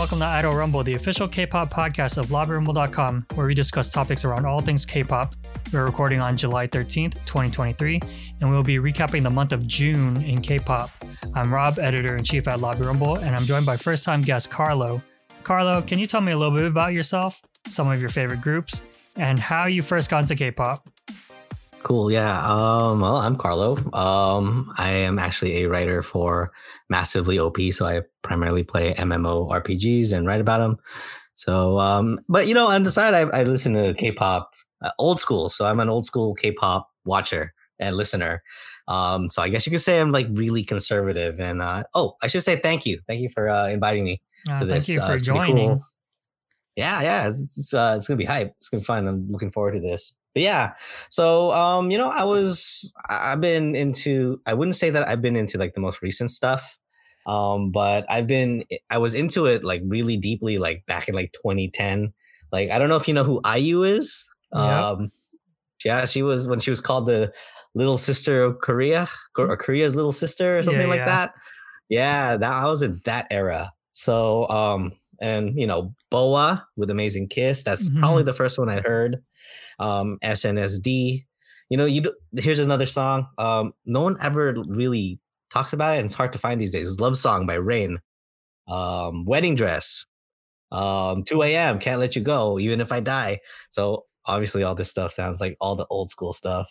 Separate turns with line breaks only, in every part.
welcome to Idol Rumble, the official K-pop podcast of LobbyRumble.com, where we discuss topics around all things K-pop. We're recording on July 13th, 2023, and we'll be recapping the month of June in K-pop. I'm Rob, editor-in-chief at Lobby Rumble, and I'm joined by first-time guest Carlo. Carlo, can you tell me a little bit about yourself, some of your favorite groups, and how you first got into K-pop?
Cool. Yeah. Um, well, I'm Carlo. Um, I am actually a writer for Massively OP, so I primarily play MMO RPGs and write about them. So, um, but you know, on the side, I, I listen to K-pop, uh, old school. So I'm an old school K-pop watcher and listener. Um, so I guess you could say I'm like really conservative. And uh, oh, I should say thank you, thank you for uh, inviting me.
Uh,
to
thank
this.
you
Uh,
for joining.
cool. Yeah, yeah, it's it's, uh, it's gonna be hype. It's gonna be fun. I'm looking forward to this. But yeah, so um, you know, I was I've been into. I wouldn't say that I've been into like the most recent stuff, um, but I've been I was into it like really deeply like back in like 2010. Like I don't know if you know who IU is.
Yep.
Um, yeah, she was when she was called the little sister of Korea or Korea's little sister or something
Yeah,
like
yeah.
that. Yeah, that I was in that era. So um and you know Boa with Amazing Kiss. That's probably
Mhm.
the first one I heard. Um SNSD. You know, you d- here's another song. Um no one ever really talks about it and it's hard to find these days. It's Love Song by Rain. Um Wedding Dress. Um 2 a.m. Can't Let You Go even if I die. So obviously all this stuff sounds like all the old school stuff.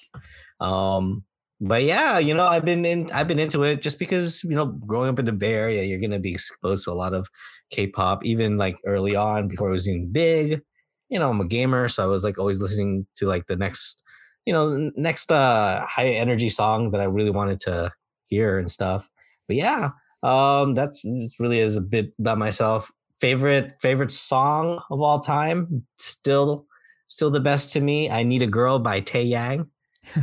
Um but yeah, you know, I've been in I've been into it just because, you know, growing up in the Bay Area, you're gonna be exposed to a lot of K-pop, even like early on before it was even big. You know, I'm a gamer, so I was like always listening to like the next, you know, next uh high energy song that I really wanted to hear and stuff. But yeah, um that's this really is a bit about myself. Favorite favorite song of all time, still still the best to me. I Need a Girl by Tae Yang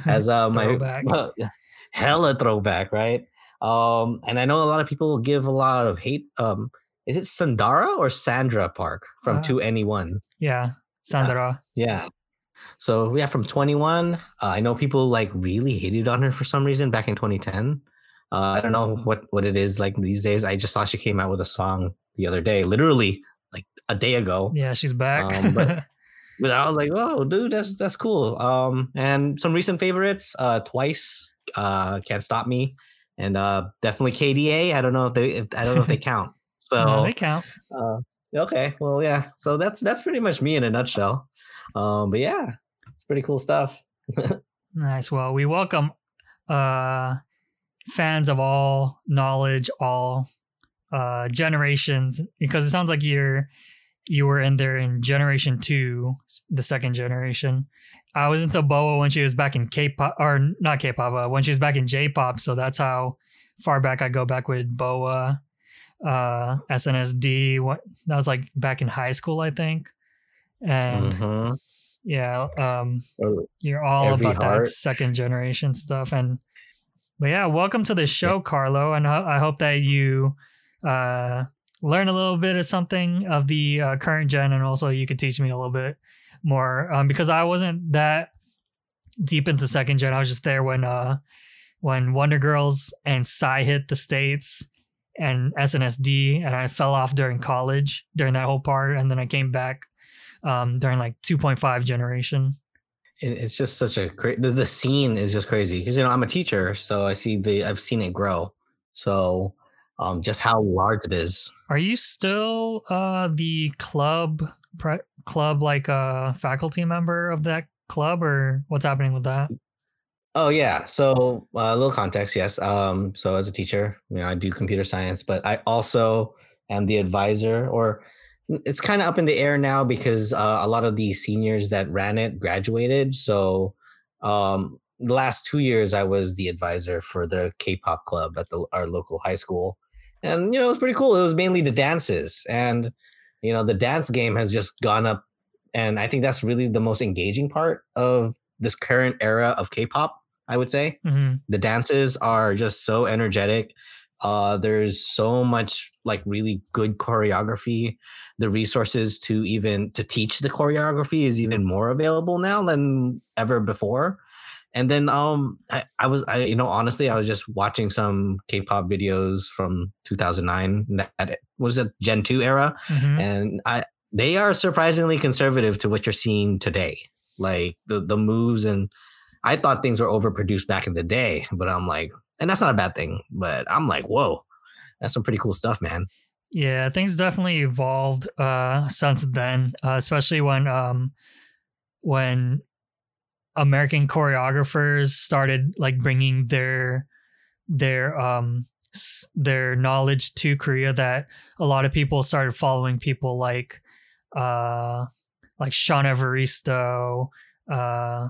as uh my
Throwback.
hella throwback, right? Um, and I know a lot of people give a lot of hate. Um, is it Sandara or Sandra Park from
Uh,
2NE1?
yeah, Sandra.
Yeah. So yeah, from Twenty One. Uh, I know people like really hated on her for some reason back in 2010. Uh, I don't know what what it is like these days. I just saw she came out with a song the other day, literally like a day ago.
Yeah, she's back.
Um, but- But I was like, oh, dude, that's that's cool. Um, and some recent favorites, uh, twice, uh, can't stop me, and uh, definitely KDA. I don't know if they, if, I don't know if they count. So
No, they count.
uh, okay, well, yeah. So that's that's pretty much me in a nutshell. Um, but yeah, it's pretty cool stuff.
Nice. Well, we welcome uh fans of all knowledge, all uh generations, because it sounds like you're you were in there in generation two, the second generation. I was into Boa when she was back in K-pop, or not K-pop, uh, when she was back in J-pop. So that's how far back I go back with Boa, uh, SNSD. What that was like back in high school, I think. And
Mhm.
yeah, um,
Oh,
you're all
Every
about that second generation stuff and but yeah welcome to the show carlo and i hope that you uh learn a little bit of something of the uh, current gen and also you could teach me a little bit more um, because i wasn't that deep into second gen i was just there when uh when wonder girls and psy hit the states and SNSD, and I fell off during college during that whole part, and then I came back um, during like 2.5 generation.
it's just such a the, the scene is just crazy because you know I'm a teacher, so I see the I've seen it grow. So um, just how large it is.
Are you still uh the club pre- club like uh faculty member of that club or what's happening with that?
Oh yeah. So uh, a little context, yes. Um, so as a teacher, you know, I do computer science, but I also am the advisor, or it's kind of up in the air now because uh, a lot of the seniors that ran it graduated. So um, the last two years, I was the advisor for the K-pop club at the our local high school, and you know, it was pretty cool. It was mainly the dances, and you know, the dance game has just gone up, and I think that's really the most engaging part of this current era of K-pop. I would say
hmm
the dances are just so energetic. Uh, there's so much like really good choreography. The resources to even to teach the choreography is even more available now than ever before. And then um I, I was I you know honestly I was just watching some K-pop videos from 2009 that was a Gen 2 era
Mhm.
and I they are surprisingly conservative to what you're seeing today. Like the the moves and I thought things were overproduced back in the day, but I'm like and that's not a bad thing, but I'm like, whoa. That's some pretty cool stuff, man.
Yeah, things definitely evolved uh since then, uh, especially when um when American choreographers started like bringing their their um their knowledge to Korea that a lot of people started following people like uh like Sean Evaristo, uh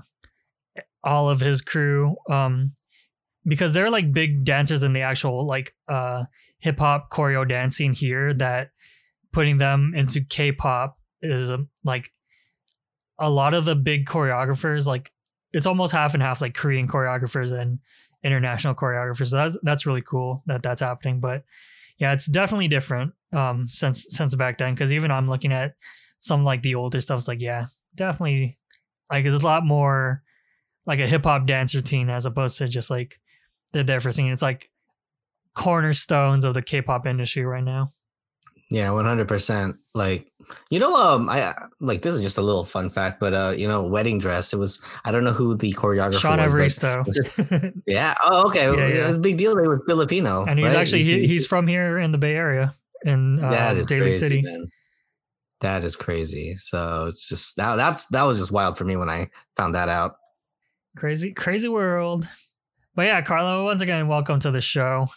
all of his crew um because they're like big dancers in the actual like uh hip hop choreo dancing here that putting them into K-pop is um, like a lot of the big choreographers like it's almost half and half like Korean choreographers and international choreographers. So that's that's really cool that that's happening. But yeah, it's definitely different um since since back then because even I'm looking at some like the older stuff. It's like yeah, definitely like it's a lot more like a hip hop dance routine as opposed to just like they're there for singing. It's like cornerstones of the K-pop industry right now.
Yeah, one hundred percent. Like, you know, um, I like this is just a little fun fact, but uh, you know, wedding dress. It was I don't know who the choreographer
Sean
was,
Evaristo.
yeah. Oh, okay.
Yeah,
It
yeah.
was a big deal. They were Filipino,
and he's
right?
actually he, he's from here in the Bay Area in uh,
that is
Daly
crazy,
City.
man. That is crazy. So it's just that that's that was just wild for me when I found that out.
Crazy, crazy world. But yeah, Carlo, once again, welcome to the show.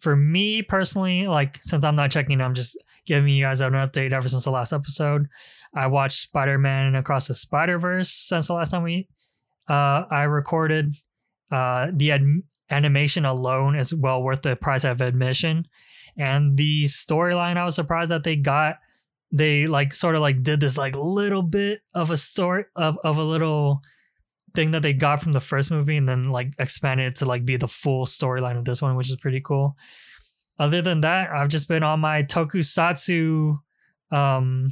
For me personally, like since I'm not checking, I'm just giving you guys an update ever since the last episode. I watched Spider Man Across the Spider Verse since the last time we uh, I recorded. Uh, the ad- animation alone is well worth the price of admission, and the storyline. I was surprised that they got they like sort of like did this like little bit of a story of of a little thing that they got from the first movie and then like expanded it to like be the full storyline of this one, which is pretty cool. Other than that, I've just been on my tokusatsu um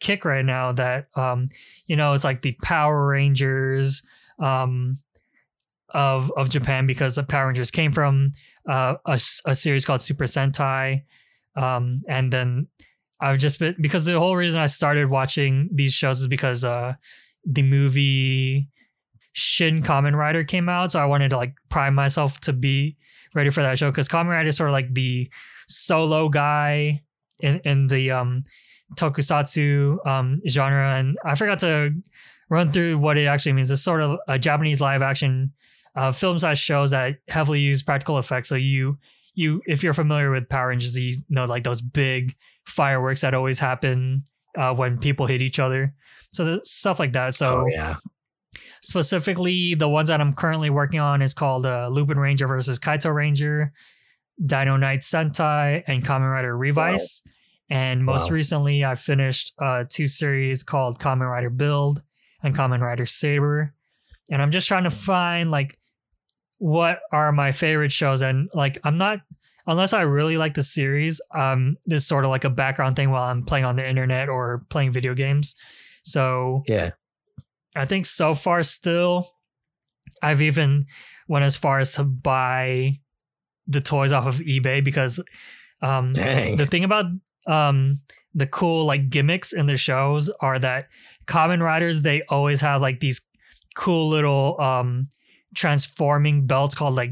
kick right now that um you know it's like the Power Rangers um of of Japan because the Power Rangers came from uh, a, a series called Super Sentai um and then I've just been because the whole reason I started watching these shows is because uh the movie Shin Kamen Rider came out, so I wanted to like prime myself to be ready for that show because Kamen Rider is sort of like the solo guy in in the um tokusatsu um genre, and I forgot to run through what it actually means. It's sort of a Japanese live action uh, film size shows that heavily use practical effects. So you you if you're familiar with Power Rangers, you know like those big fireworks that always happen uh, when people hit each other. So stuff like that. So
oh yeah.
Specifically the ones that I'm currently working on is called uh, Lupin Ranger versus Kaito Ranger, Dino Knight Sentai, and Kamen Rider Revice. And most
Wow.
recently, I finished uh, two series called Kamen Rider Build and Kamen Rider Saber. And I'm just trying to find like what are my favorite shows. And like, I'm not, unless I really like the series, um, this is sort of like a background thing while I'm playing on the internet or playing video games. So
Yeah.
I think so far still I've even went as far as to buy the toys off of eBay because um the thing about um the cool like gimmicks in the shows are that Kamen Riders they always have like these cool little um transforming belts called like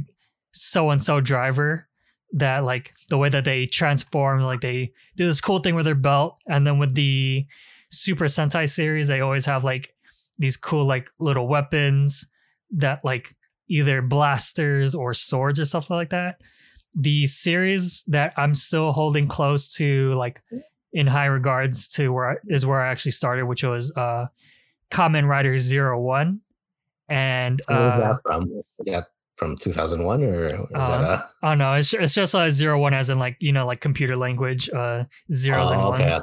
so and so driver that like the way that they transform like they do this cool thing with their belt. And then with the super sentai series they always have like these cool like little weapons that like either blasters or swords or stuff like that the series that i'm still holding close to like in high regards to where I, is where i actually started which was uh Kamen Rider Zero One, and uh,
that from? That from 2001 or is that
Um,
a
oh no, it's it's just uh, Zero One as in like you know like computer language, uh zeros and
Oh,
ones.
okay.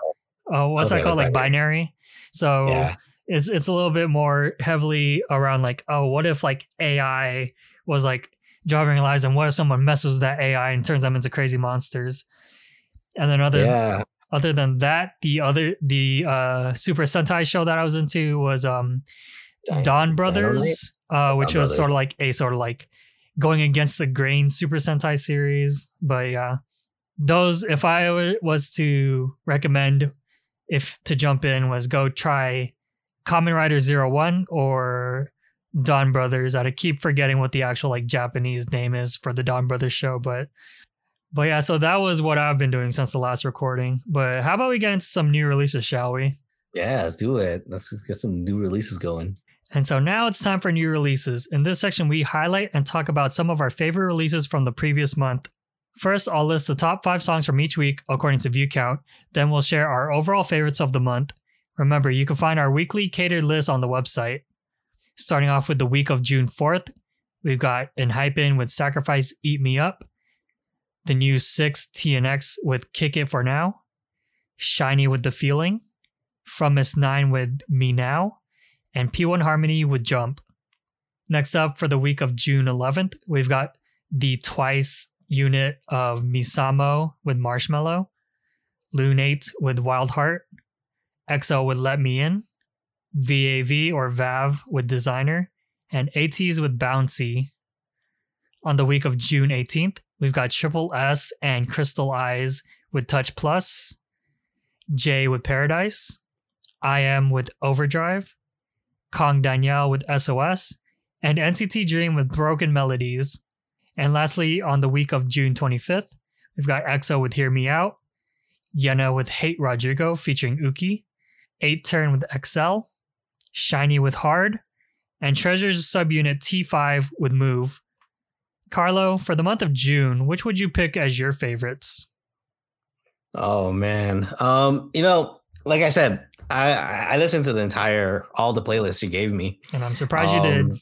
Oh, what's
Okay,
that called?
like
Like binary. So
Yeah.
It's it's a little bit more heavily around like, oh, what if like AI was like driving lives, and what if someone messes with that AI and turns them into crazy monsters? And then other
Yeah.
other than that, the other the uh Super Sentai show that I was into was um
Dino- Don
Brothers. uh, which
Dawn
was
Brothers.
sort of like a sort of like going against the grain Super Sentai series. But yeah, those if I was to recommend if to jump in was go try Kamen Rider Zero One or Don Brothers. I keep forgetting what the actual like Japanese name is for the Don Brothers show, but but yeah, so that was what I've been doing since the last recording. But how about we get into some new releases, shall we?
Yeah, let's do it. Let's get some new releases going.
And so now it's time for new releases. In this section, we highlight and talk about some of our favorite releases from the previous month. First, I'll list the top five songs from each week according to view count. Then we'll share our overall favorites of the month. Remember, you can find our weekly catered list on the website. Starting off with the week of June 4th, we've got In Enhypen with Sacrifice Eat Me Up, the new 6 TNX with Kick It For Now, SHINee with The Feeling, fromis_9 with Me Now, and P1 Harmony with Jump. Next up for the week of June 11th, we've got the Twice unit of Misamo with Marshmallow, Lunate with Wild Heart, EXO with Let Me In, VAV or VAV with Designer, and ATEEZ with Bouncy. On the week of June 18th, we've got Triple S and Crystal Eyes with Touch Plus, J with Paradise, I Am with Overdrive, Kang Daniel with SOS, and NCT Dream with Broken Melodies. And lastly, on the week of June 25th, we've got EXO with Hear Me Out, Yena with Hate Rodrigo featuring Yuqi, 8 Turn with XL, SHINee with Hard, and Treasure's subunit T5 with Move. Carlo, for the month of June, which would you pick as your favorites?
Oh man. Um, you know, like I said, I I listened to the entire all the playlists you gave me.
And I'm surprised you did.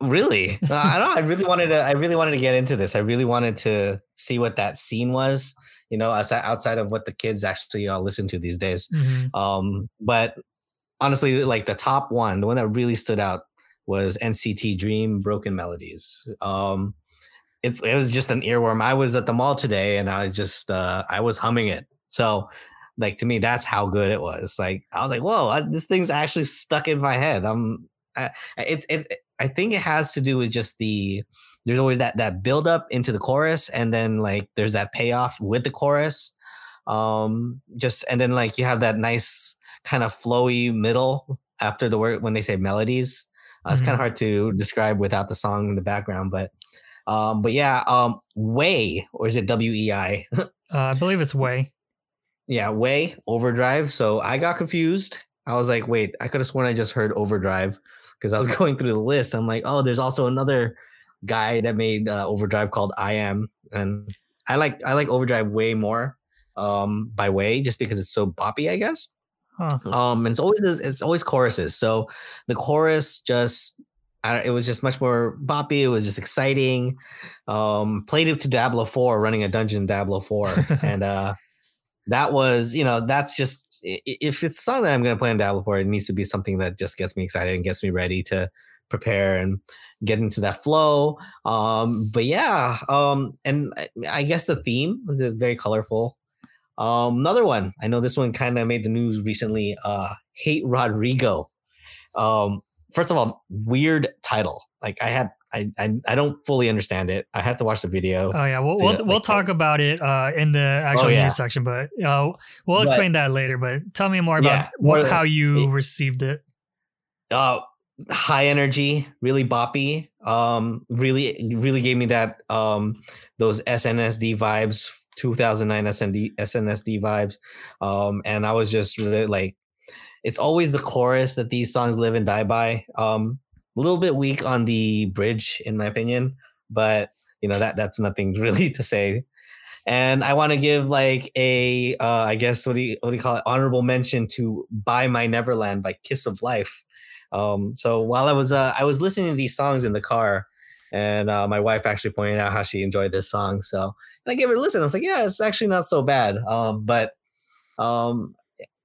Really? Uh, I don't. I really wanted to. I really wanted to get into this. I really wanted to see what that scene was. You know, outside outside of what the kids actually uh, listen to these days.
Mhm.
Um, but honestly, like the top one, the one that really stood out was NCT Dream Broken Melodies. Um, it, it was just an earworm. I was at the mall today and I just, uh, I was humming it. So, like, to me, that's how good it was. Like, I was like, whoa, I, this thing's actually stuck in my head. I'm, I, it's, it, I think it has to do with just the, there's always that, that build up into the chorus. And then, like, there's that payoff with the chorus. Um, just, and then, like, you have that nice, kind of flowy middle after the word when they say melodies. Uh, it's kind of hard to describe without the song in the background, but um, but yeah, um, Way or is it W E I?
Uh, I believe it's Way.
yeah, Way Overdrive. So I got confused. I was like, wait, I could have sworn I just heard Overdrive because I was going through the list. I'm like, oh, there's also another guy that made uh, Overdrive called I Am, and I like I like Overdrive way more um, by Way just because it's so boppy, I guess.
Huh.
Um, and it's always it's always choruses. So the chorus just I, it was just much more boppy. It was just exciting. Um, played it to Diablo Four, running a dungeon in Diablo Four, and uh, that was you know that's just if it's song that I'm gonna play in Diablo Four, it needs to be something that just gets me excited and gets me ready to prepare and get into that flow. Um, but yeah, um, and I, I guess the theme is very colorful. Um, another one. I know this one kind of made the news recently. Uh, Hate Rodrigo. Um, first of all, weird title. Like I had, I, I, I don't fully understand it. I had to watch the video.
Oh yeah, we'll we'll, we'll talk about it uh, in the actual
Oh, yeah.
news section, but uh, we'll
But-
explain that later. But tell me more about
Yeah,
what,
more-
how you received it.
uh high energy really boppy um really really gave me that um those snsd vibes 2009 snd snsd vibes um and i was just really like it's always the chorus that these songs live and die by um a little bit weak on the bridge in my opinion but you know that that's nothing really to say and i want to give like a uh i guess what do you what do you call it honorable mention to Bye my neverland by kiss of life um, so while I was uh, I was listening to these songs in the car, and uh, my wife actually pointed out how she enjoyed this song. So and I gave her a listen. I was like, yeah, it's actually not so bad. Um, but um,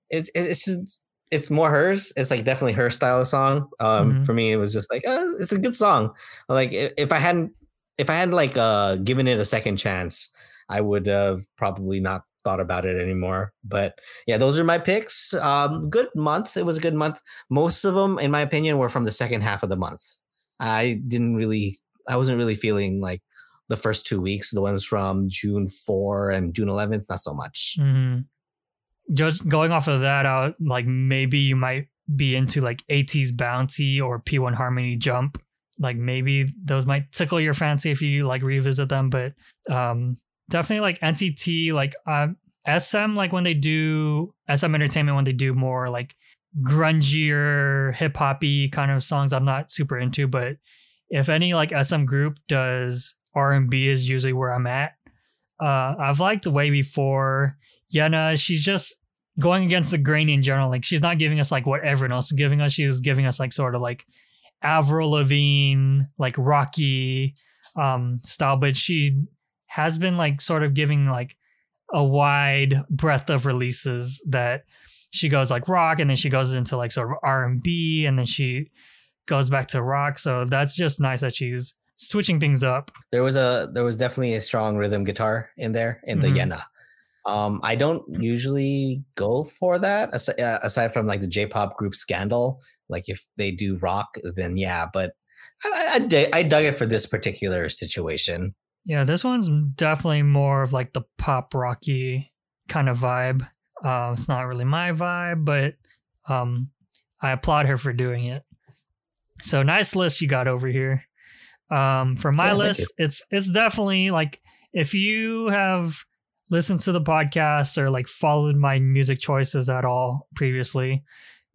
it's it's it's it's more hers. It's like definitely her style of song. Um,
Mhm.
for me, it was just like uh, it's a good song. Like if I hadn't if I hadn't like uh given it a second chance, I would have probably not thought about it anymore. But yeah, those are my picks. Um, good month. It was a good month. Most of them, in my opinion, were from the second half of the month. I didn't really, I wasn't really feeling like the first two weeks, the ones from June 4 and June 11th, not so much.
Mm-hmm. Just going off of that, out like maybe you might be into like AT's Bounty or P1 Harmony Jump. Like maybe those might tickle your fancy if you like revisit them, but um definitely like NCT, like um SM, like when they do SM Entertainment, when they do more like grungier, hip hoppy kind of songs, I'm not super into. But if any like SM group does R and B, is usually where I'm at. Uh, I've liked way before Yena. She's just going against the grain in general. Like she's not giving us like what everyone else is giving us. She's giving us like sort of like Avril Lavigne, like rocky um, style, but she has been like sort of giving like a wide breadth of releases that she goes like rock and then she goes into like sort of R&B and then she goes back to rock. So that's just nice that she's switching things up.
There was a there was definitely a strong rhythm guitar in there in mm-hmm. the Yena. Um, I don't usually go for that aside, uh, aside from like the J-pop group Scandal. Like if they do rock, then yeah. But I, I, I dug it for this particular situation.
Yeah, this one's definitely more of like the pop rocky kind of vibe. Uh, it's not really my vibe, but um, I applaud her for doing it. So nice list you got over here. Um, for my yeah, list, it's it's definitely like if you have listened to the podcast or like followed my music choices at all previously,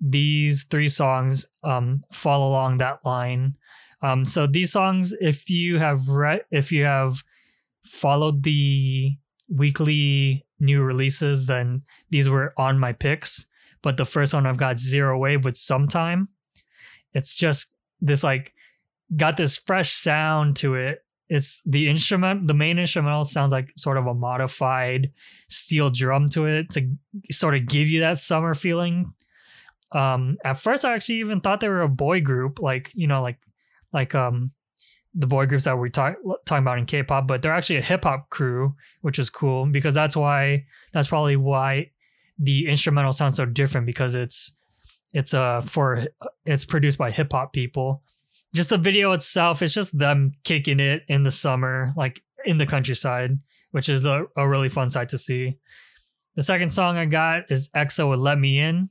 these three songs um, fall along that line. Um, so these songs, if you have read, if you have followed the weekly new releases, then these were on my picks. But the first one I've got Zero Wave with Sometime. It's just this like got this fresh sound to it. It's the instrument, the main instrumental sounds like sort of a modified steel drum to it to sort of give you that summer feeling. Um, at first, I actually even thought they were a boy group, like you know, like like um the boy groups that we're talk, talking about in K-pop, but they're actually a hip hop crew, which is cool because that's why that's probably why the instrumental sounds so different because it's it's uh for it's produced by hip hop people. Just the video itself, it's just them kicking it in the summer, like in the countryside, which is a, a really fun sight to see. The second song I got is EXO with "Let Me In,"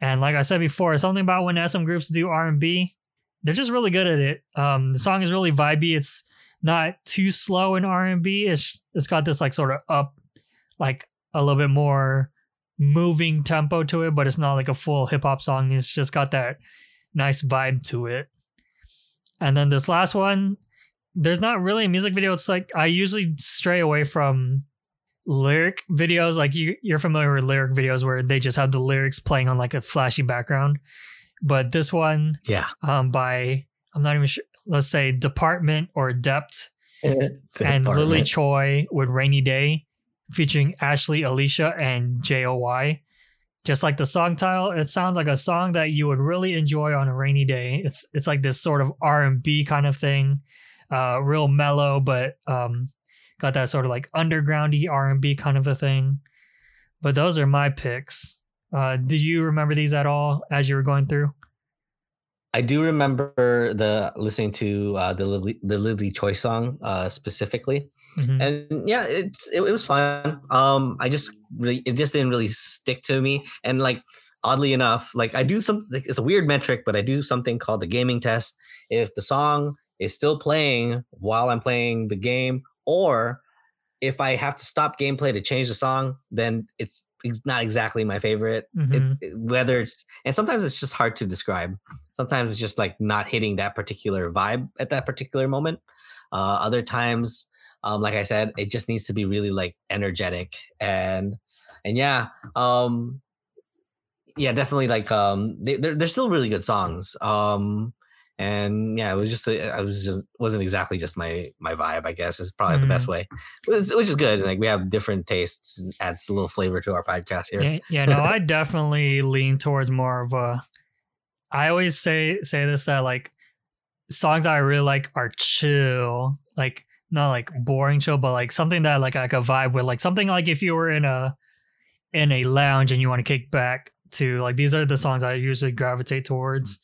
and like I said before, something about when SM groups do R and B, they're just really good at it. Um, the song is really vibey. It's not too slow in R and B. It's it's got this like sort of up, like a little bit more moving tempo to it, but it's not like a full hip hop song. It's just got that nice vibe to it. And then this last one, there's not really a music video. It's like I usually stray away from lyric videos. Like you, you're familiar with lyric videos where they just have the lyrics playing on like a flashy background. But this one,
yeah,
um, by I'm not even sure. Let's say Department or Dept, and Lily Choi with Rainy Day, featuring Ashley, Alicia, and J.O.Y. Just like the song title, it sounds like a song that you would really enjoy on a rainy day. It's it's like this sort of R and B kind of thing, uh, real mellow, but um, got that sort of like undergroundy R and B kind of a thing. But those are my picks. Uh, did you remember these at all as you were going through?
I do remember the listening to uh, the the Lily Choi song uh, specifically, mm-hmm. and yeah, it's it, it, was fun. Um, I just really it just didn't really stick to me, and like oddly enough, like I do something. It's a weird metric, but I do something called the gaming test. If the song is still playing while I'm playing the game, or if I have to stop gameplay to change the song, then it's not exactly my favorite. Mm-hmm. It, whether it's and sometimes it's just hard to describe. Sometimes it's just like not hitting that particular vibe at that particular moment. Uh, other times, um, like I said, it just needs to be really like energetic and and yeah, um, yeah, definitely like um, they, they're they're still really good songs. Um, and yeah, it was just a, I was just wasn't exactly just my my vibe. I guess is probably mm. the best mm. way, which is good. Like we have different tastes, adds a little flavor to our podcast here.
Yeah, yeah no, I definitely lean towards more of a. I always say say this that like songs I really like are chill, like not like boring chill, but like something that like I could vibe with, like something like if you were in a in a lounge and you want to kick back to like these are the songs I usually gravitate towards.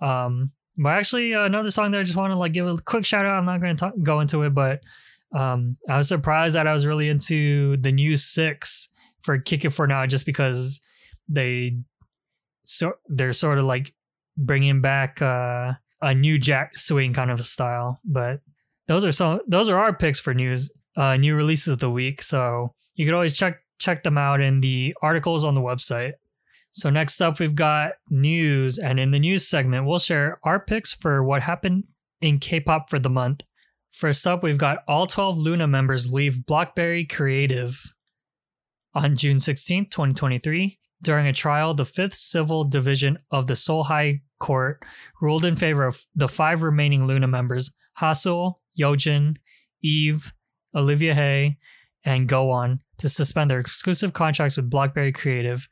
Um, but actually, uh, another song that I just want to like give a quick shout out. I'm not going to go into it, but um, I was surprised that I was really into the new six for "Kick It for Now" just because they so they're sort of like bringing back uh, a new Jack swing kind of style. But those are some those are our picks for news uh, new releases of the week. So you could always check check them out in the articles on the website. So next up, we've got news, and in the news segment, we'll share our picks for what happened in K-pop for the month. First up, we've got all 12 LOONA members leave Blockberry Creative on June 16, 2023. During a trial, the Fifth Civil Division of the Seoul High Court ruled in favor of the five remaining LOONA members, Haseul, Yeojin, Yves, Olivia Hye, and Gowon, to suspend their exclusive contracts with Blockberry Creative.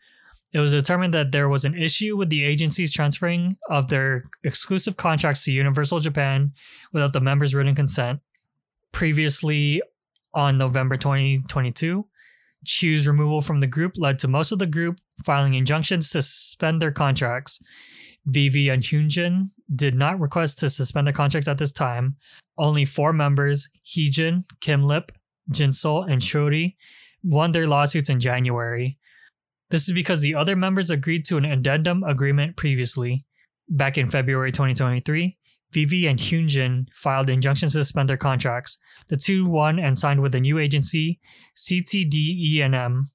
It was determined that there was an issue with the agency's transferring of their exclusive contracts to Universal Japan without the members' written consent. Previously, on November 2022, Chuu's removal from the group led to most of the group filing injunctions to suspend their contracts. Vivi and Hyunjin did not request to suspend their contracts at this time. Only four members, Heejin, Kim Lip, Jinsol, and Choerry, won their lawsuits in January. This is because the other members agreed to an addendum agreement previously. Back in February 2023, Vivi and Hyunjin filed injunctions to suspend their contracts. The two won and signed with a new agency, CTD-ENM.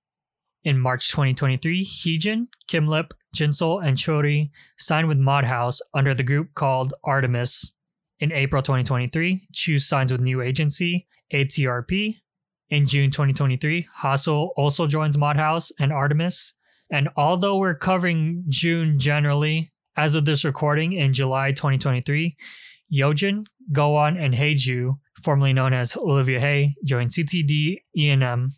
In March 2023, Heejin, Kimlip, Jinsol, and Choerry signed with Modhaus under the group called ARTMS. In April 2023, Chuu signs with new agency, ATRP. In June 2023, Haseul also joins Modhaus and ARTMS. And although we're covering June generally, as of this recording in July 2023, Yeojin, Gowon, and Hyeju, formerly known as Olivia Hye, joined CTD ENM.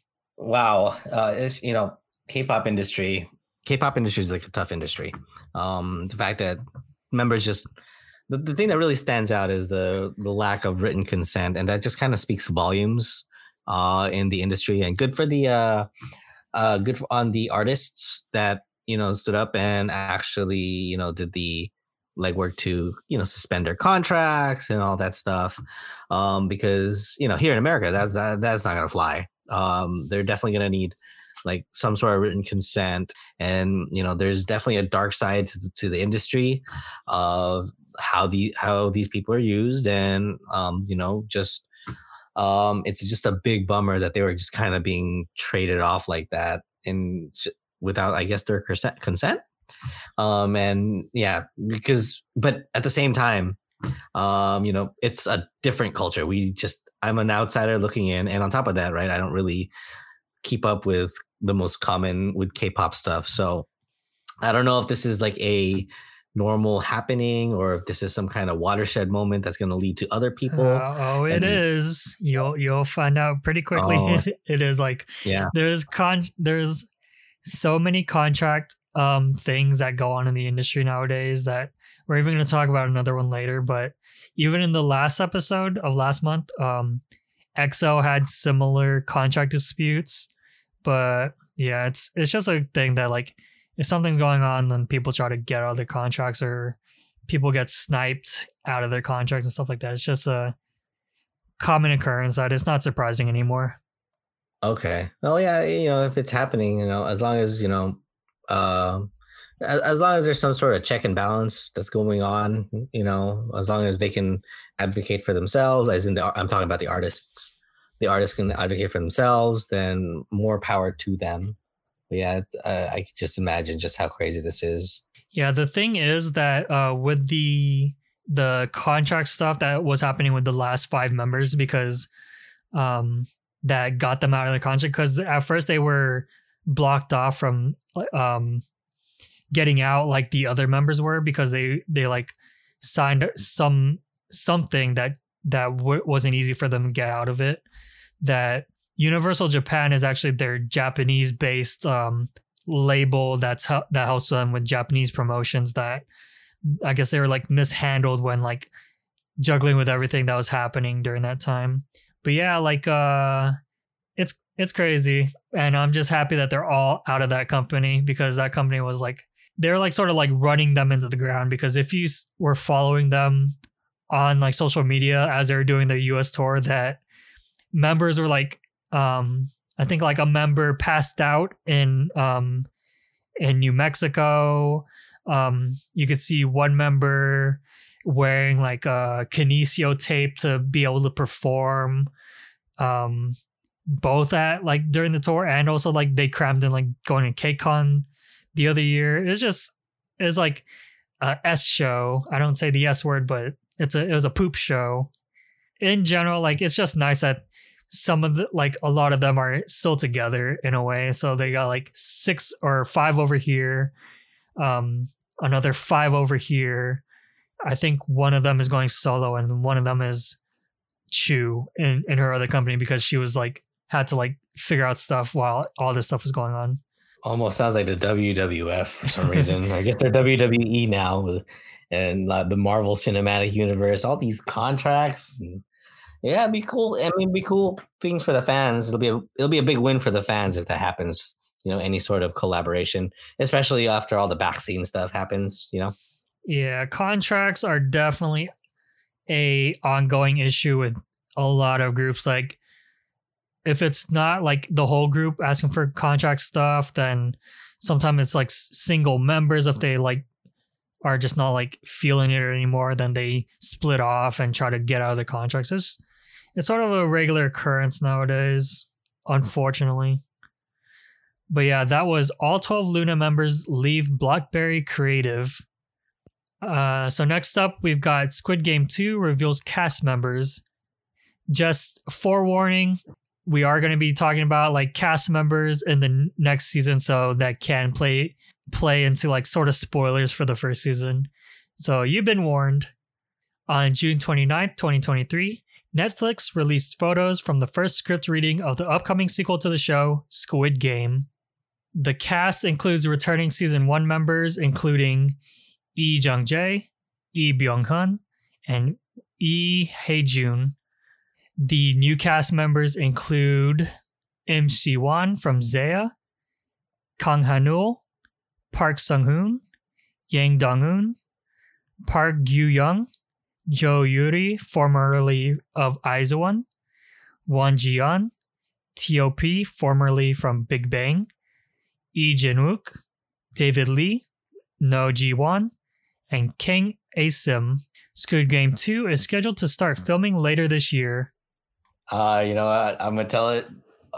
Wow, uh, it's, you know, K-pop industry. K-pop industry is like a tough industry. Um, the fact that members just the, the thing that really stands out is the the lack of written consent, and that just kind of speaks volumes uh, in the industry. And good for the uh, uh, good on the artists that you know stood up and actually you know did the legwork to you know suspend their contracts and all that stuff um because you know here in america that's that, that's not gonna fly um they're definitely gonna need like some sort of written consent. And you know there's definitely a dark side to, to the industry of how the how these people are used. And um you know just um it's just a big bummer that they were just kind of being traded off like that and without i guess their consent consent. Um and yeah because but at the same time um you know it's a different culture. We just i'm an outsider looking in and on top of that right i don't really keep up with the most common with k-pop stuff. So i don't know if this is like a normal happening or if this is some kind of watershed moment that's going to lead to other people.
Uh, oh it and, is. You'll you'll find out pretty quickly. Oh, it, it is like
yeah.
there's con there's so many contract um things that go on in the industry nowadays that we're even going to talk about another one later but even in the last episode of last month um exo had similar contract disputes but yeah it's it's just a thing that like if something's going on then people try to get out of their contracts or people get sniped out of their contracts and stuff like that it's just a common occurrence that it's not surprising anymore
Okay. Well, yeah, you know, if it's happening, you know, as long as you know, uh, as long as there's some sort of check and balance that's going on, you know, as long as they can advocate for themselves, as in the, I'm talking about the artists, the artists can advocate for themselves, then more power to them. But yeah, uh, I can just imagine just how crazy this is.
Yeah, the thing is that uh, with the the contract stuff that was happening with the last five members, because um, that got them out of the contract because at first they were blocked off from um getting out like the other members were because they they like signed some something that that w- wasn't easy for them to get out of it that universal japan is actually their japanese based um label that's that helps them with japanese promotions that i guess they were like mishandled when like juggling with everything that was happening during that time but yeah, like uh it's it's crazy. And I'm just happy that they're all out of that company because that company was like they're like sort of like running them into the ground because if you were following them on like social media as they were doing their US tour that members were like um I think like a member passed out in um in New Mexico. Um you could see one member wearing like a kinesio tape to be able to perform um both at like during the tour and also like they crammed in like going to KCON the other year. It's just it's like a S show. I don't say the S word, but it's a it was a poop show. In general, like it's just nice that some of the like a lot of them are still together in a way. So they got like six or five over here, um, another five over here. I think one of them is going solo and one of them is Chuu in, in her other company because she was like had to like figure out stuff while all this stuff was going on.
Almost sounds like the WWF for some reason. I guess they're WWE now, and the Marvel Cinematic Universe. All these contracts. And, yeah, it'd be cool. I mean, it'd be cool things for the fans. It'll be a, it'll be a big win for the fans if that happens. You know, any sort of collaboration, especially after all the backscene stuff happens. You know.
Yeah, contracts are definitely a ongoing issue with a lot of groups. Like if it's not like the whole group asking for contract stuff, then sometimes it's like single members if they like are just not like feeling it anymore, then they split off and try to get out of the contracts. It's it's sort of a regular occurrence nowadays, unfortunately. But yeah, that was all 12 LOONA members leave Blockberry Creative. Uh, so next up, we've got Squid Game 2 reveals cast members. Just forewarning, we are going to be talking about like cast members in the next season, so that can play play into like sort of spoilers for the first season. So you've been warned. On June 29th, 2023, Netflix released photos from the first script reading of the upcoming sequel to the show, Squid Game. The cast includes returning season one members, including Lee Jung Jae, Lee Byung Hun, and Lee Hae Jun. The new cast members include Im Si Wan from ZE:A, Kang Hanul, Park Sung Hoon, Yang Dong Un, Park Gyu Young, Jo Yuri, formerly of IZ*ONE, Won Jian, T.O.P., formerly from Big Bang, Lee Jin-wook, David Lee, No Ji-won, and Kang Asim. Squid Game 2 is scheduled to start filming later this year.
Uh, you know what? I'm gonna tell it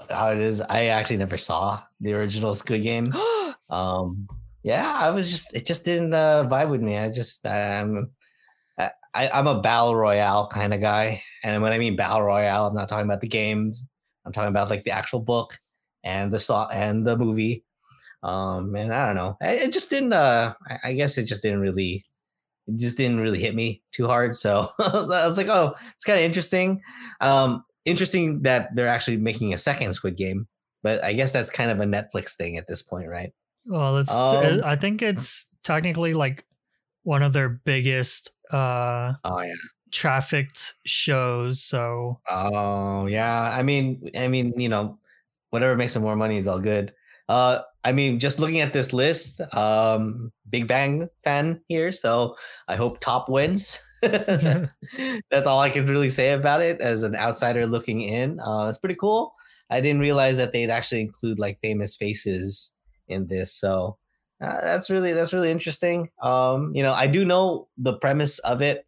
how it is. I actually never saw the original Squid Game. Um, yeah, I was just it just didn't uh, vibe with me. I just um, I, I I'm a battle royale kind of guy, and when I mean battle royale, I'm not talking about the games. I'm talking about like the actual book and the song and the movie. Um, and I don't know, it, it just didn't. Uh, I, I guess it just didn't really, it just didn't really hit me too hard. So I was like, oh, it's kind of interesting. Um, interesting that they're actually making a second Squid Game, but I guess that's kind of a Netflix thing at this point, right?
Well, it's
Um,
I think it's technically like one of their biggest uh
Oh yeah.
trafficked shows, so
Oh yeah. I mean, I mean, you know, whatever makes them more money is all good. Uh, I mean, just looking at this list, um, Big Bang fan here, so I hope Top wins. That's all I can really say about it as an outsider looking in. Uh, it's pretty cool. I didn't realize that they'd actually include like famous faces in this, so uh, that's really that's really interesting. Um, you know, I do know the premise of it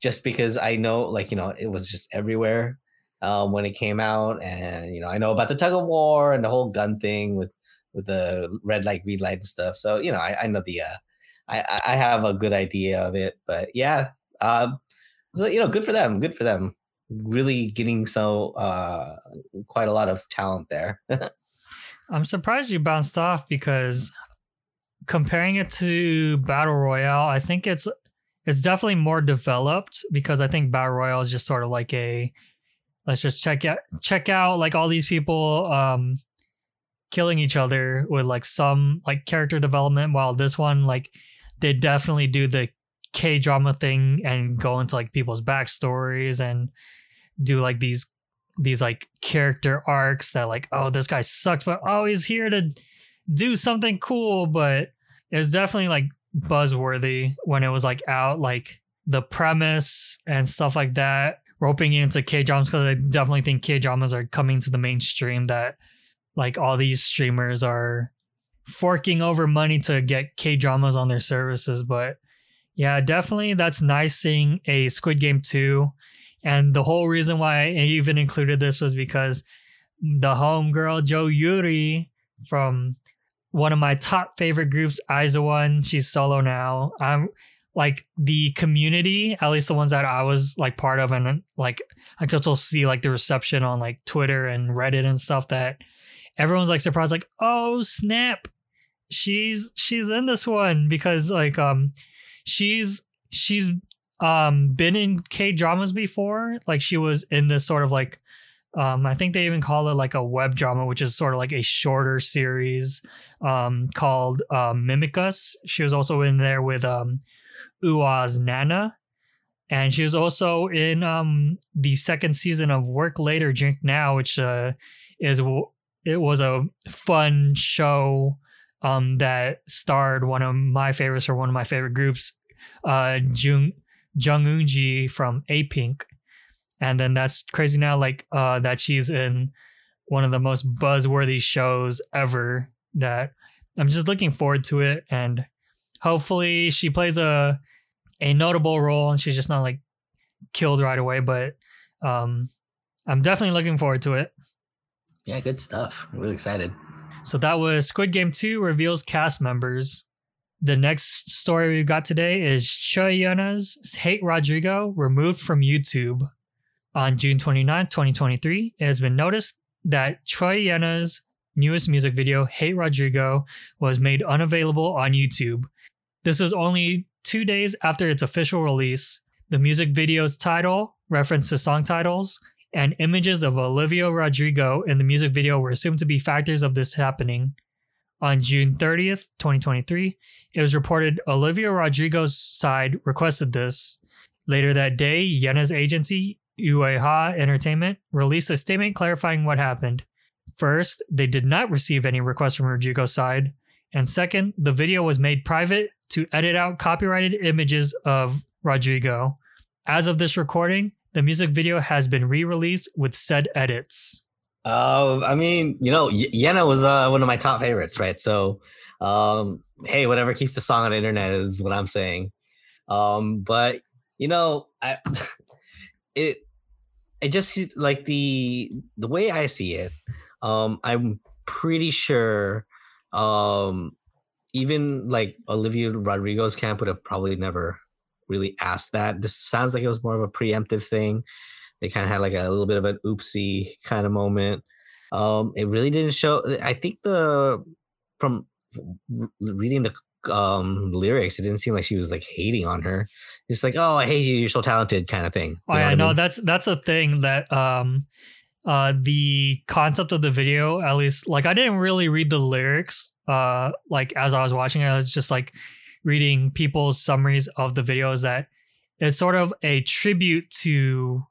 just because I know, like, you know, it was just everywhere um, when it came out, and you know, I know about the tug of war and the whole gun thing with with the red light, green light, and stuff. So you know, I, I know the, uh, I I have a good idea of it, but yeah, um, so you know, good for them, good for them, really getting so uh, quite a lot of talent there.
I'm surprised you bounced off because comparing it to Battle Royale, I think it's it's definitely more developed because I think Battle Royale is just sort of like a let's just check out check out like all these people um killing each other with like some like character development while this one like they definitely do the K drama thing and go into like people's backstories and do like these these like character arcs that like oh this guy sucks but oh he's here to do something cool but it was definitely like buzzworthy when it was like out, like the premise and stuff like that, roping into K dramas because I definitely think K dramas are coming to the mainstream. That like all these streamers are forking over money to get K dramas on their services, but yeah, definitely that's nice seeing a Squid Game 2. And the whole reason why I even included this was because the homegirl Jo Yuri from one of my top favorite groups, IZ*ONE, she's solo now. I'm like the community, at least the ones that I was like part of, and like I could also see like the reception on like Twitter and Reddit and stuff that everyone's like surprised, like, oh snap, she's she's in this one because like um she's she's um been in K dramas before. Like she was in this sort of like um I think they even call it like a web drama, which is sort of like a shorter series um called um Mimicus. She was also in there with um Ua's Nana. And she was also in um the second season of Work Later, Drink Now, which uh is it was a fun show um, that starred one of my favorites or one of my favorite groups, uh, Jung Jung Eunji from Apink, and then that's crazy now. Like uh, that she's in one of the most buzzworthy shows ever. That I'm just looking forward to it, and hopefully she plays a a notable role, and she's just not like killed right away. But um, I'm definitely looking forward to it.
Yeah, good stuff. I'm really excited.
So that was Squid Game 2 reveals cast members. The next story we've got today is Choi Hate Rodrigo removed from YouTube. On June 29, 2023, it has been noticed that Choi Yena's newest music video, Hate Rodrigo, was made unavailable on YouTube. This is only two days after its official release. The music video's title, reference to song titles, and images of Olivia Rodrigo in the music video were assumed to be factors of this happening. On June 30th, 2023, it was reported Olivia Rodrigo's side requested this. Later that day, Yena's agency, Yuehua Entertainment, released a statement clarifying what happened. First, they did not receive any requests from Rodrigo's side. And second, the video was made private to edit out copyrighted images of Rodrigo. As of this recording, the music video has been re-released with said edits.
Uh, I mean, you know, y- Yena was uh, one of my top favorites, right? So, um, hey, whatever keeps the song on the internet is what I'm saying. Um, but you know, I it it just like the the way I see it. Um, I'm pretty sure, um, even like Olivia Rodrigo's camp would have probably never really asked that. This sounds like it was more of a preemptive thing. They kind of had like a little bit of an oopsie kind of moment. Um, it really didn't show. I think the from reading the um lyrics, it didn't seem like she was like hating on her. It's like, oh, I hate you, you're so talented, kind of thing.
You oh, yeah, no, mean? that's that's a thing that um uh the concept of the video, at least like I didn't really read the lyrics uh like as I was watching it, I was just like reading people's summaries of the videos that it's sort of a tribute to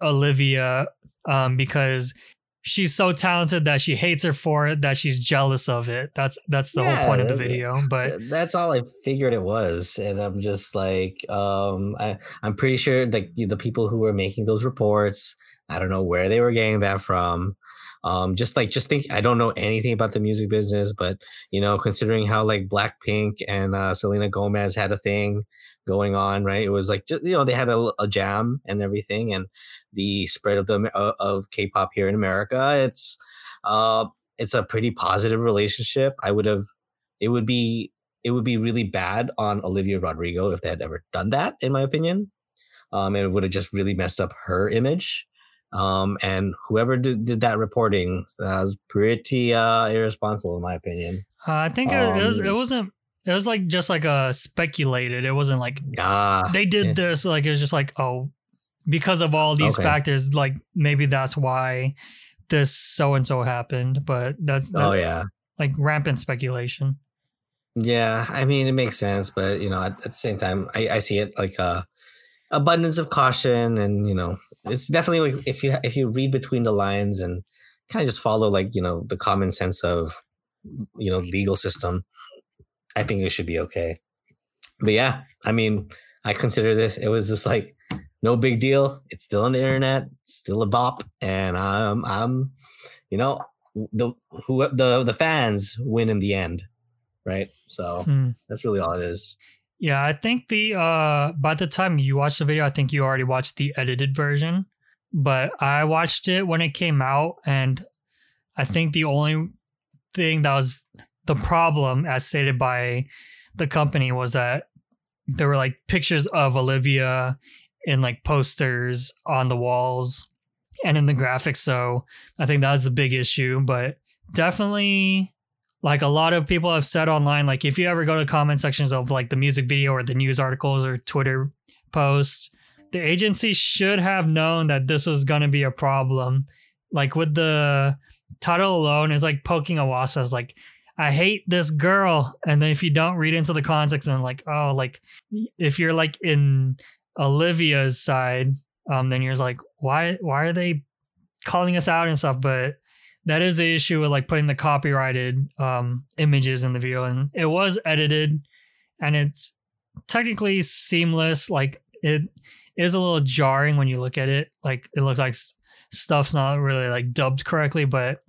Olivia um, because she's so talented that she hates her for it that she's jealous of it. That's that's the yeah, whole point of the video. But
that's all I figured it was, and I'm just like, um, I I'm pretty sure like the people who were making those reports, I don't know where they were getting that from. Um, just like just think, I don't know anything about the music business, but you know, considering how like Blackpink and uh, Selena Gomez had a thing going on, right? It was like just, you know they had a, a jam and everything, and the spread of the uh, of K-pop here in America. It's uh, it's a pretty positive relationship. I would have, it would be it would be really bad on Olivia Rodrigo if they had ever done that, in my opinion. Um, and it would have just really messed up her image. Um, and whoever did, did that reporting that was pretty uh, irresponsible, in my opinion.
Uh, I think um, it, was. It um, wasn't. It was like just like a speculated. It wasn't like ah, they did yeah. this. Like it was just like oh, because of all these okay. factors, like maybe that's why this so and so happened. But that's, that's
oh yeah,
like rampant speculation.
Yeah, I mean it makes sense, but you know at, at the same time, I, I see it like a abundance of caution, and you know it's definitely like if you if you read between the lines and kind of just follow like you know the common sense of you know legal system I think it should be okay. But yeah, I mean, I consider this. It was just like no big deal. It's still on the internet, still a bop, and I'm I'm, you know, the who the the fans win in the end, right? So
Hmm.
that's really all it is.
Yeah, I think the uh by the time you watched the video, I think you already watched the edited version. But I watched it when it came out and I think the only thing that was the problem as stated by the company was that there were like pictures of Olivia in like posters on the walls and in the graphics. So I think that was the big issue. But definitely like a lot of people have said online like if you ever go to comment sections of like the music video or the news articles or twitter posts the agency should have known that this was going to be a problem. Like with the title alone is like poking a wasp as like i hate this girl. And then if you don't read into the context and like oh like if you're like in olivia's side um then you're like why why are they calling us out and stuff? But that is the issue with like putting the copyrighted um images in the video and it was edited and it's technically seamless like it is a little jarring when you look at it like it looks like stuff's not really like dubbed correctly but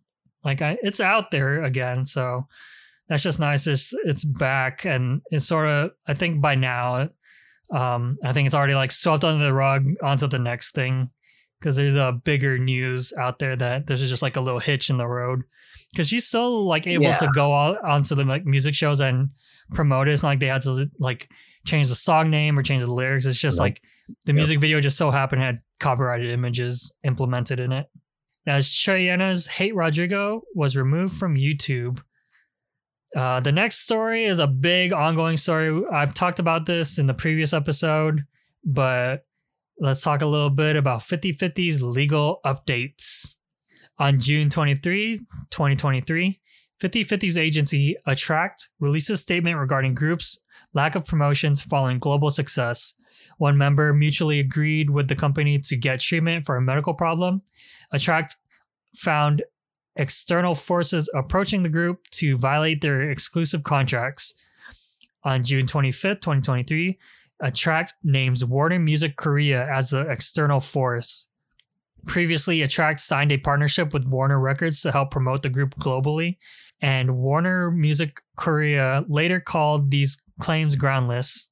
like I, it's out there again so that's just nice it's, it's back and it's sort of i think by now um i think it's already like swept under the rug onto the next thing because there's a bigger news out there that this is just like a little hitch in the road because she's still like able
Yeah.
to go out onto the like music shows and promote it. It's not like they had to like change the song name or change the lyrics. It's just like the
Yep.
music video just so happened had copyrighted images implemented in it. As Choi Yena's Hate Rodrigo was removed from YouTube. Uh, the next story is a big ongoing story. I've talked about this in the previous episode, but let's talk a little bit about Fifty Fifty's legal updates. On June 23, 2023, Fifty Fifty's agency Attract released a statement regarding groups' lack of promotions following global success. One member mutually agreed with the company to get treatment for a medical problem. Attract found external forces approaching the group to violate their exclusive contracts. On June 25th, 2023, Attract names Warner Music Korea as the external force. Previously, Attract signed a partnership with Warner Records to help promote the group globally, and Warner Music Korea later called these claims groundless.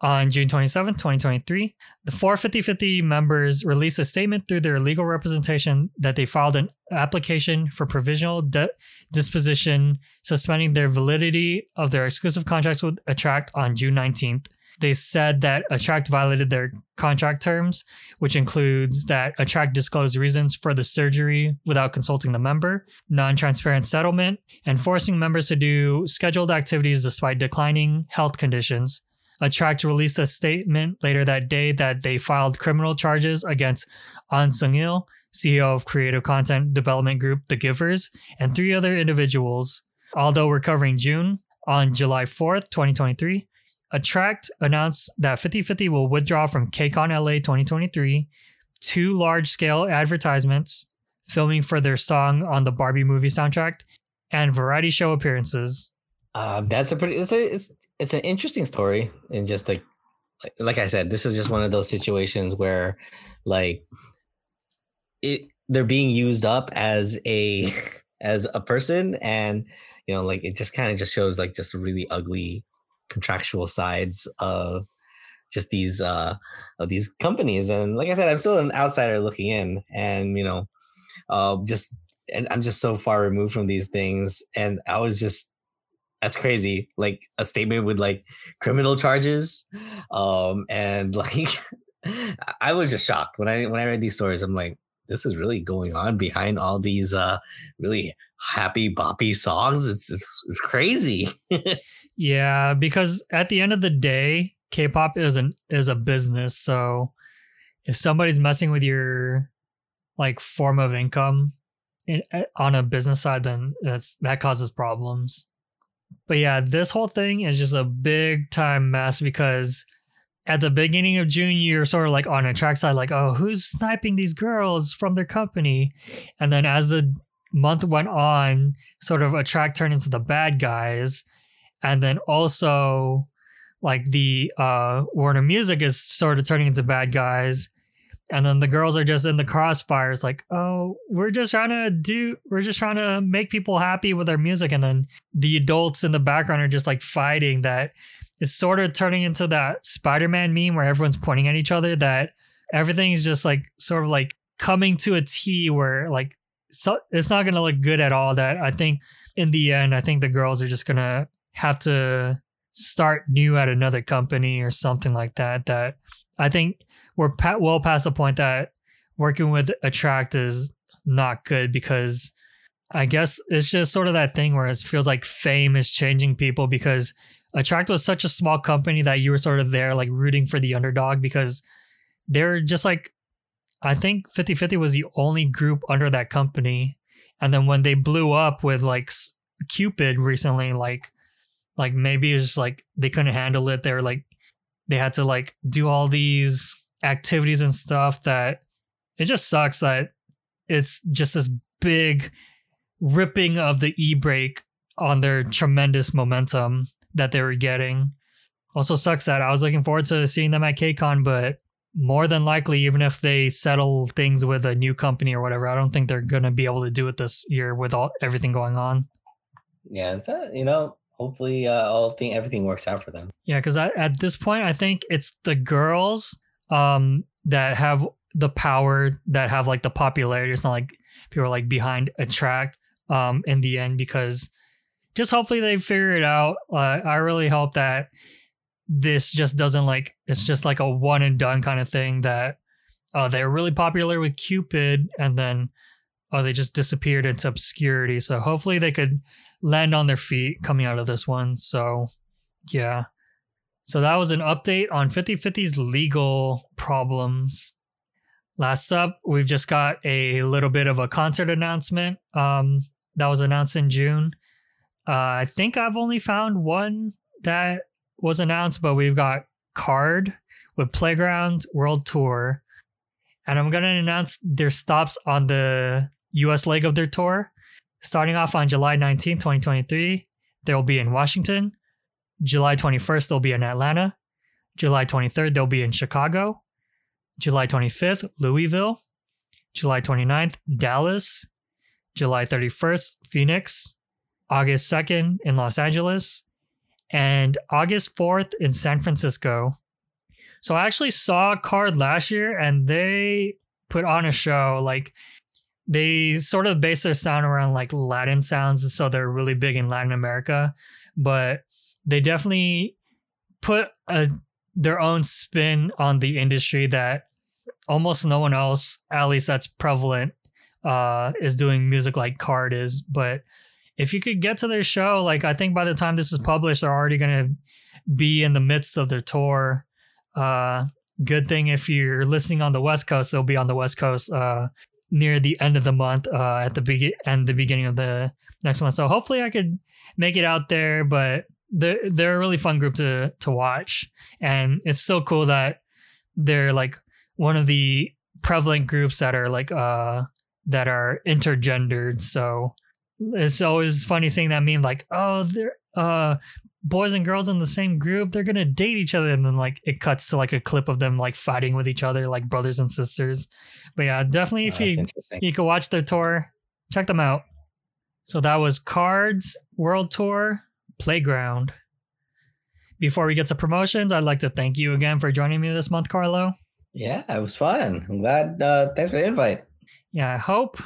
On June 27, 2023, the four 50 members released a statement through their legal representation that they filed an application for provisional de- disposition, suspending their validity of their exclusive contracts with Attract on June 19th. They said that Attract violated their contract terms, which includes that Attract disclosed reasons for the surgery without consulting the member, non transparent settlement, and forcing members to do scheduled activities despite declining health conditions. Attract released a statement later that day that they filed criminal charges against An Sung Il, CEO of creative content development group The Givers, and three other individuals. Although we're covering June, on July 4th, 2023, Attract announced that Fifty Fifty will withdraw from KCON LA 2023 two large scale advertisements, filming for their song on the Barbie movie soundtrack, and variety show appearances.
Uh, that's a pretty. It's a. It's it's an interesting story, and just like, like, I said, this is just one of those situations where, like, it they're being used up as a as a person, and you know, like it just kind of just shows like just really ugly contractual sides of just these uh of these companies. And like i said i'm still an outsider looking in and you know uh just and i'm just so far removed from these things. And i was just that's crazy. Like a statement with like criminal charges um and like i was just shocked. When i when i read these stories i'm like this is really going on behind all these uh really happy boppy songs. It's it's, it's crazy
Yeah, because at the end of the day, K-pop is an is a business. So if somebody's messing with your like form of income in, eh, on a business side, then that's that causes problems. But yeah, this whole thing is just a big time mess because at the beginning of June, you're sort of like on Attract side, like, oh, who's sniping these girls from their company? And then as the month went on, sort of Attract turned into the bad guys and then also like the uh Warner Music is sort of turning into bad guys. And then the girls are just in the crossfires like oh we're just trying to do we're just trying to make people happy with our music. And then the adults in the background are just like fighting that it's sort of turning into that spider-man meme where everyone's pointing at each other that everything's just like sort of like coming to a t where like so it's not gonna look good at all. That i think in the end i think the girls are just gonna have to start new at another company or something like that that i think we're pa- well past the point that working with attract is not good because I guess it's just sort of that thing where it feels like fame is changing people because Attract was such a small company that you were sort of there like rooting for the underdog because they're just like I think Fifty Fifty was the only group under that company. And then when they blew up with like Cupid recently like like maybe it's like they couldn't handle it they're like they had to like do all these activities and stuff that it just sucks that it's just this big ripping of the e-brake on their tremendous momentum that they were getting. Also sucks that I was looking forward to seeing them at KCON, but more than likely, even if they settle things with a new company or whatever, I don't think they're gonna be able to do it this year with all everything going on.
Yeah, it's, uh, you know, hopefully, uh, all thing everything works out for them.
Yeah, because at this point, I think it's the girls um, that have the power, that have like the popularity. It's not like people are like behind attract um, in the end because just hopefully they figure it out. Uh, I really hope that this just doesn't like it's just like a one and done kind of thing that uh, they're really popular with Cupid and then oh they just disappeared into obscurity. So hopefully they could land on their feet coming out of this one. So yeah. So that was an update on Fifty Fifty's legal problems. Last up, we've just got a little bit of a concert announcement um, that was announced in June. Uh, I think I've only found one that was announced, but we've got KARD with Playground World Tour. And I'm to announce their stops on the US leg of their tour. Starting off on July 19, 2023, they will be in Washington. July 21st, they'll be in Atlanta. July 23rd, they'll be in Chicago. July 25th, Louisville. July 29th, Dallas. July 31st, Phoenix. August 2nd in Los Angeles. And August 4th in San Francisco. So I actually saw KARD last year and they put on a show. Like they sort of base their sound around like Latin sounds. So they're really big in Latin America. But they definitely put a, their own spin on the industry that almost no one else, at least that's prevalent, uh, is doing music like KARD is. But if you could get to their show, like I think by the time this is published, they're already gonna be in the midst of their tour. Uh, good thing if you're listening on the West Coast, they'll be on the West Coast uh, near the end of the month, uh, at the begin and the beginning of the next month. So hopefully I could make it out there, but they're they're a really fun group to to watch, and it's so cool that they're like one of the prevalent groups that are like uh that are intergendered. So it's always funny seeing that meme like oh they're uh boys and girls in the same group they're gonna date each other and then like it cuts to like a clip of them like fighting with each other like brothers and sisters but yeah definitely if oh, you you can watch their tour check them out so that was KARD's world tour playground. Before we get to promotions, I'd like to thank you again for joining me this month, Carlo.
Yeah, it was fun. I'm glad. Uh, thanks for the invite.
Yeah, I hope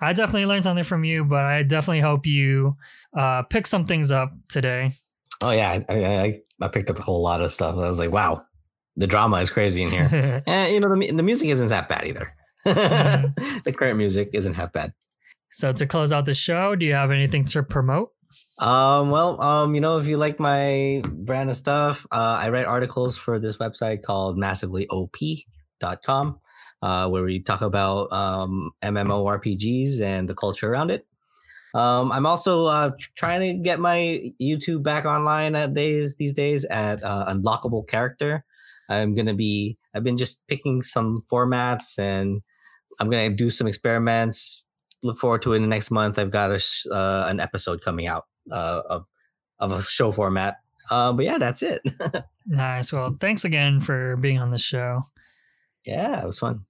I definitely learned something from you, but I definitely hope you uh, pick some things up today.
Oh yeah, I, I, I picked up a whole lot of stuff. I was like, wow, the drama is crazy in here. and eh, you know, the the music isn't that bad either. mm-hmm. the current music isn't half bad.
So to close out the show, do you have anything to promote?
Um, well, um, you know, if you like my brand of stuff, uh, I write articles for this website called massivelyop.com, uh, where we talk about um, MMORPGs and the culture around it. Um, I'm also uh, trying to get my YouTube back online at days these days at uh, Unlockable Character. I'm gonna be. I've been just picking some formats and I'm gonna do some experiments. Look forward to it in the next month. I've got a, uh, an episode coming out uh, of of a show format. Uh, but yeah, that's it.
nice. Well, thanks again for being on the show.
Yeah, it was fun.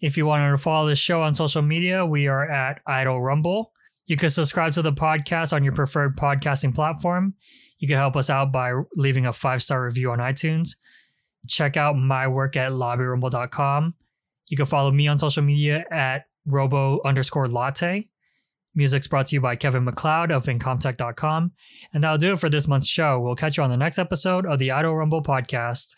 If you wanted to follow this show on social media, we are at Idle Rumble. You can subscribe to the podcast on your mm. preferred podcasting platform. You can help us out by leaving a five star review on iTunes. Check out my work at lobbyrumble.com. You can follow me on social media at robo underscore latte. Music's brought to you by Kevin MacLeod of Incompetech.com. And that'll do it for this month's show. We'll catch you on the next episode of the Idle Rumble podcast.